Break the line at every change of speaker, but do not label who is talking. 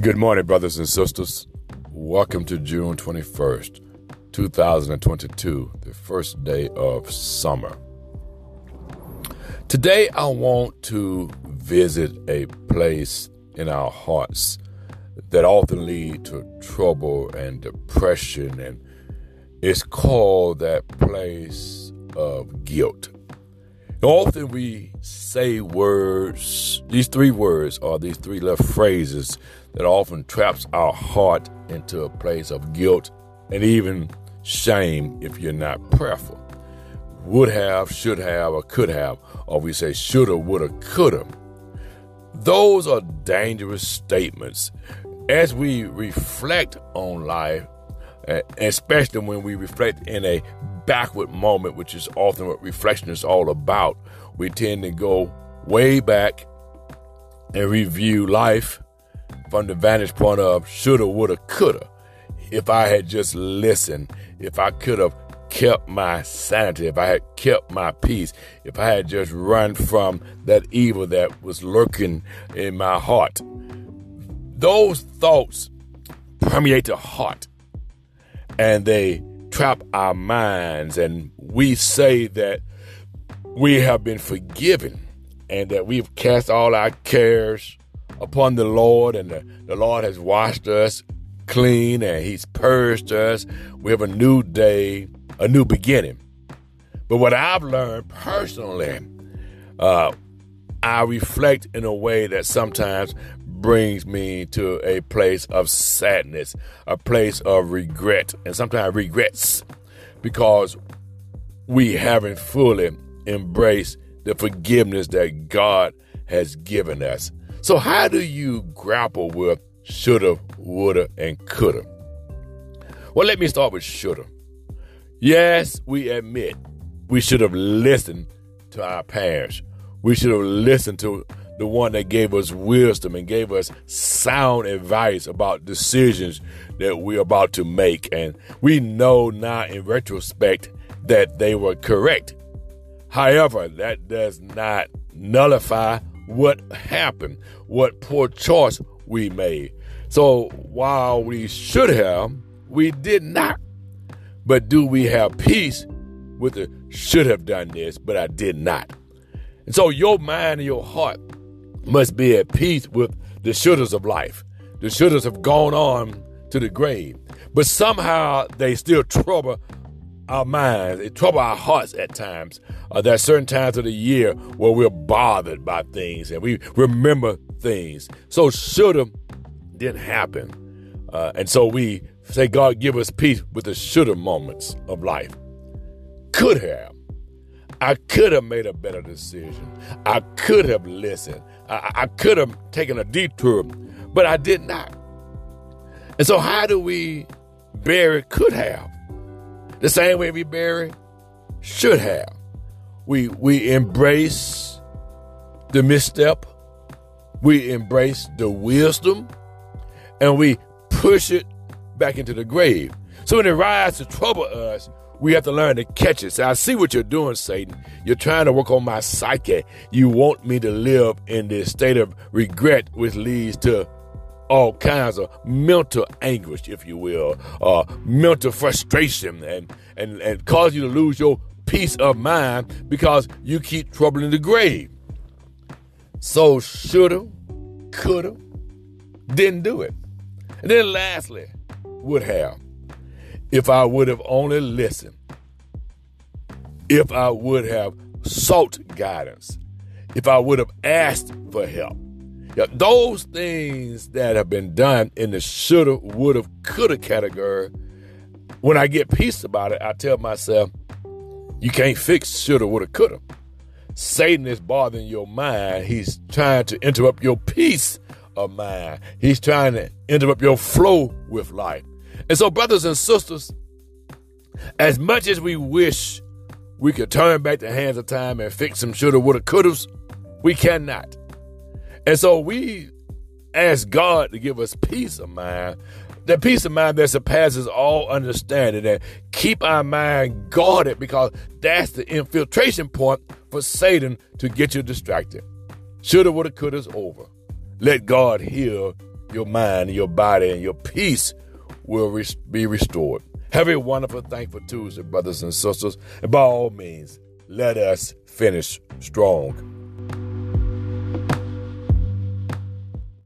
Good morning, brothers and sisters. Welcome to June 21st, 2022, the first day of summer. Today, I want to visit a place in our hearts that often lead to trouble and depression, and it's called that place of guilt. Often we say words, these three words or these three little phrases that often traps our heart into a place of guilt and even shame if you're not prayerful. Would have, should have, or could have, or we say shoulda, woulda, coulda. Those are dangerous statements. As we reflect on life, eh, especially when we reflect in a backward moment, which is often what reflection is all about, we tend to go way back and review life from the vantage point of shoulda, woulda, coulda. If I had just listened, if I could have kept my sanity, if I had kept my peace, if I had just run from that evil that was lurking in my heart. Those thoughts permeate the heart and they trap our minds. And we say that we have been forgiven and that we've cast all our cares upon the Lord, and the, the Lord has washed us clean and He's purged us. We have a new day, a new beginning. But what I've learned personally, uh, I reflect in a way that sometimes brings me to a place of sadness, a place of regret, and sometimes regrets because we haven't fully embraced the forgiveness that God has given us. So, how do you grapple with shoulda, woulda, and coulda? Well, let me start with shoulda. Yes, we admit we should have listened to our parents. We should have listened to the one that gave us wisdom and gave us sound advice about decisions that we're about to make. And we know now in retrospect that they were correct. However, that does not nullify what happened, what poor choice we made. So while we should have, we did not. But do we have peace with the should have done this, but I did not? And so your mind and your heart must be at peace with the shouldas of life. The shouldas have gone on to the grave, but somehow they still trouble our minds, they trouble our hearts at times. Uh, there are certain times of the year where we're bothered by things and we remember things. So shoulda didn't happen. Uh, and so we say, God, give us peace with the shoulda moments of life. Could have. I could have made a better decision. I could have listened. I, I could have taken a detour, but I did not. And so, how do we bury could have? The same way we bury should have. We we embrace the misstep, we embrace the wisdom, and we push it back into the grave. So when it rises to trouble us, we have to learn to catch it. I see what you're doing, Satan. You're trying to work on my psyche. You want me to live in this state of regret, which leads to all kinds of mental anguish, if you will, uh, mental frustration, and, and, and cause you to lose your peace of mind because you keep troubling the grave. So, shoulda, coulda, didn't do it. And then lastly, would have if I would have only listened, if I would have sought guidance, if I would have asked for help. Yeah, those things that have been done in the shoulda, woulda, coulda category, when I get peace about it, I tell myself, you can't fix shoulda, woulda, coulda. Satan is bothering your mind. He's trying to interrupt your peace of mind. He's trying to interrupt your flow with life. And so, brothers and sisters, as much as we wish we could turn back the hands of time and fix some shoulda, woulda, couldas, we cannot. And so we ask God to give us peace of mind, that peace of mind that surpasses all understanding, and keep our mind guarded because that's the infiltration point for Satan to get you distracted. Shoulda, woulda, coulda's over. Let God heal your mind, your body, and your peace will be restored. Have a wonderful, thankful Tuesday, brothers and sisters. And by all means, let us finish strong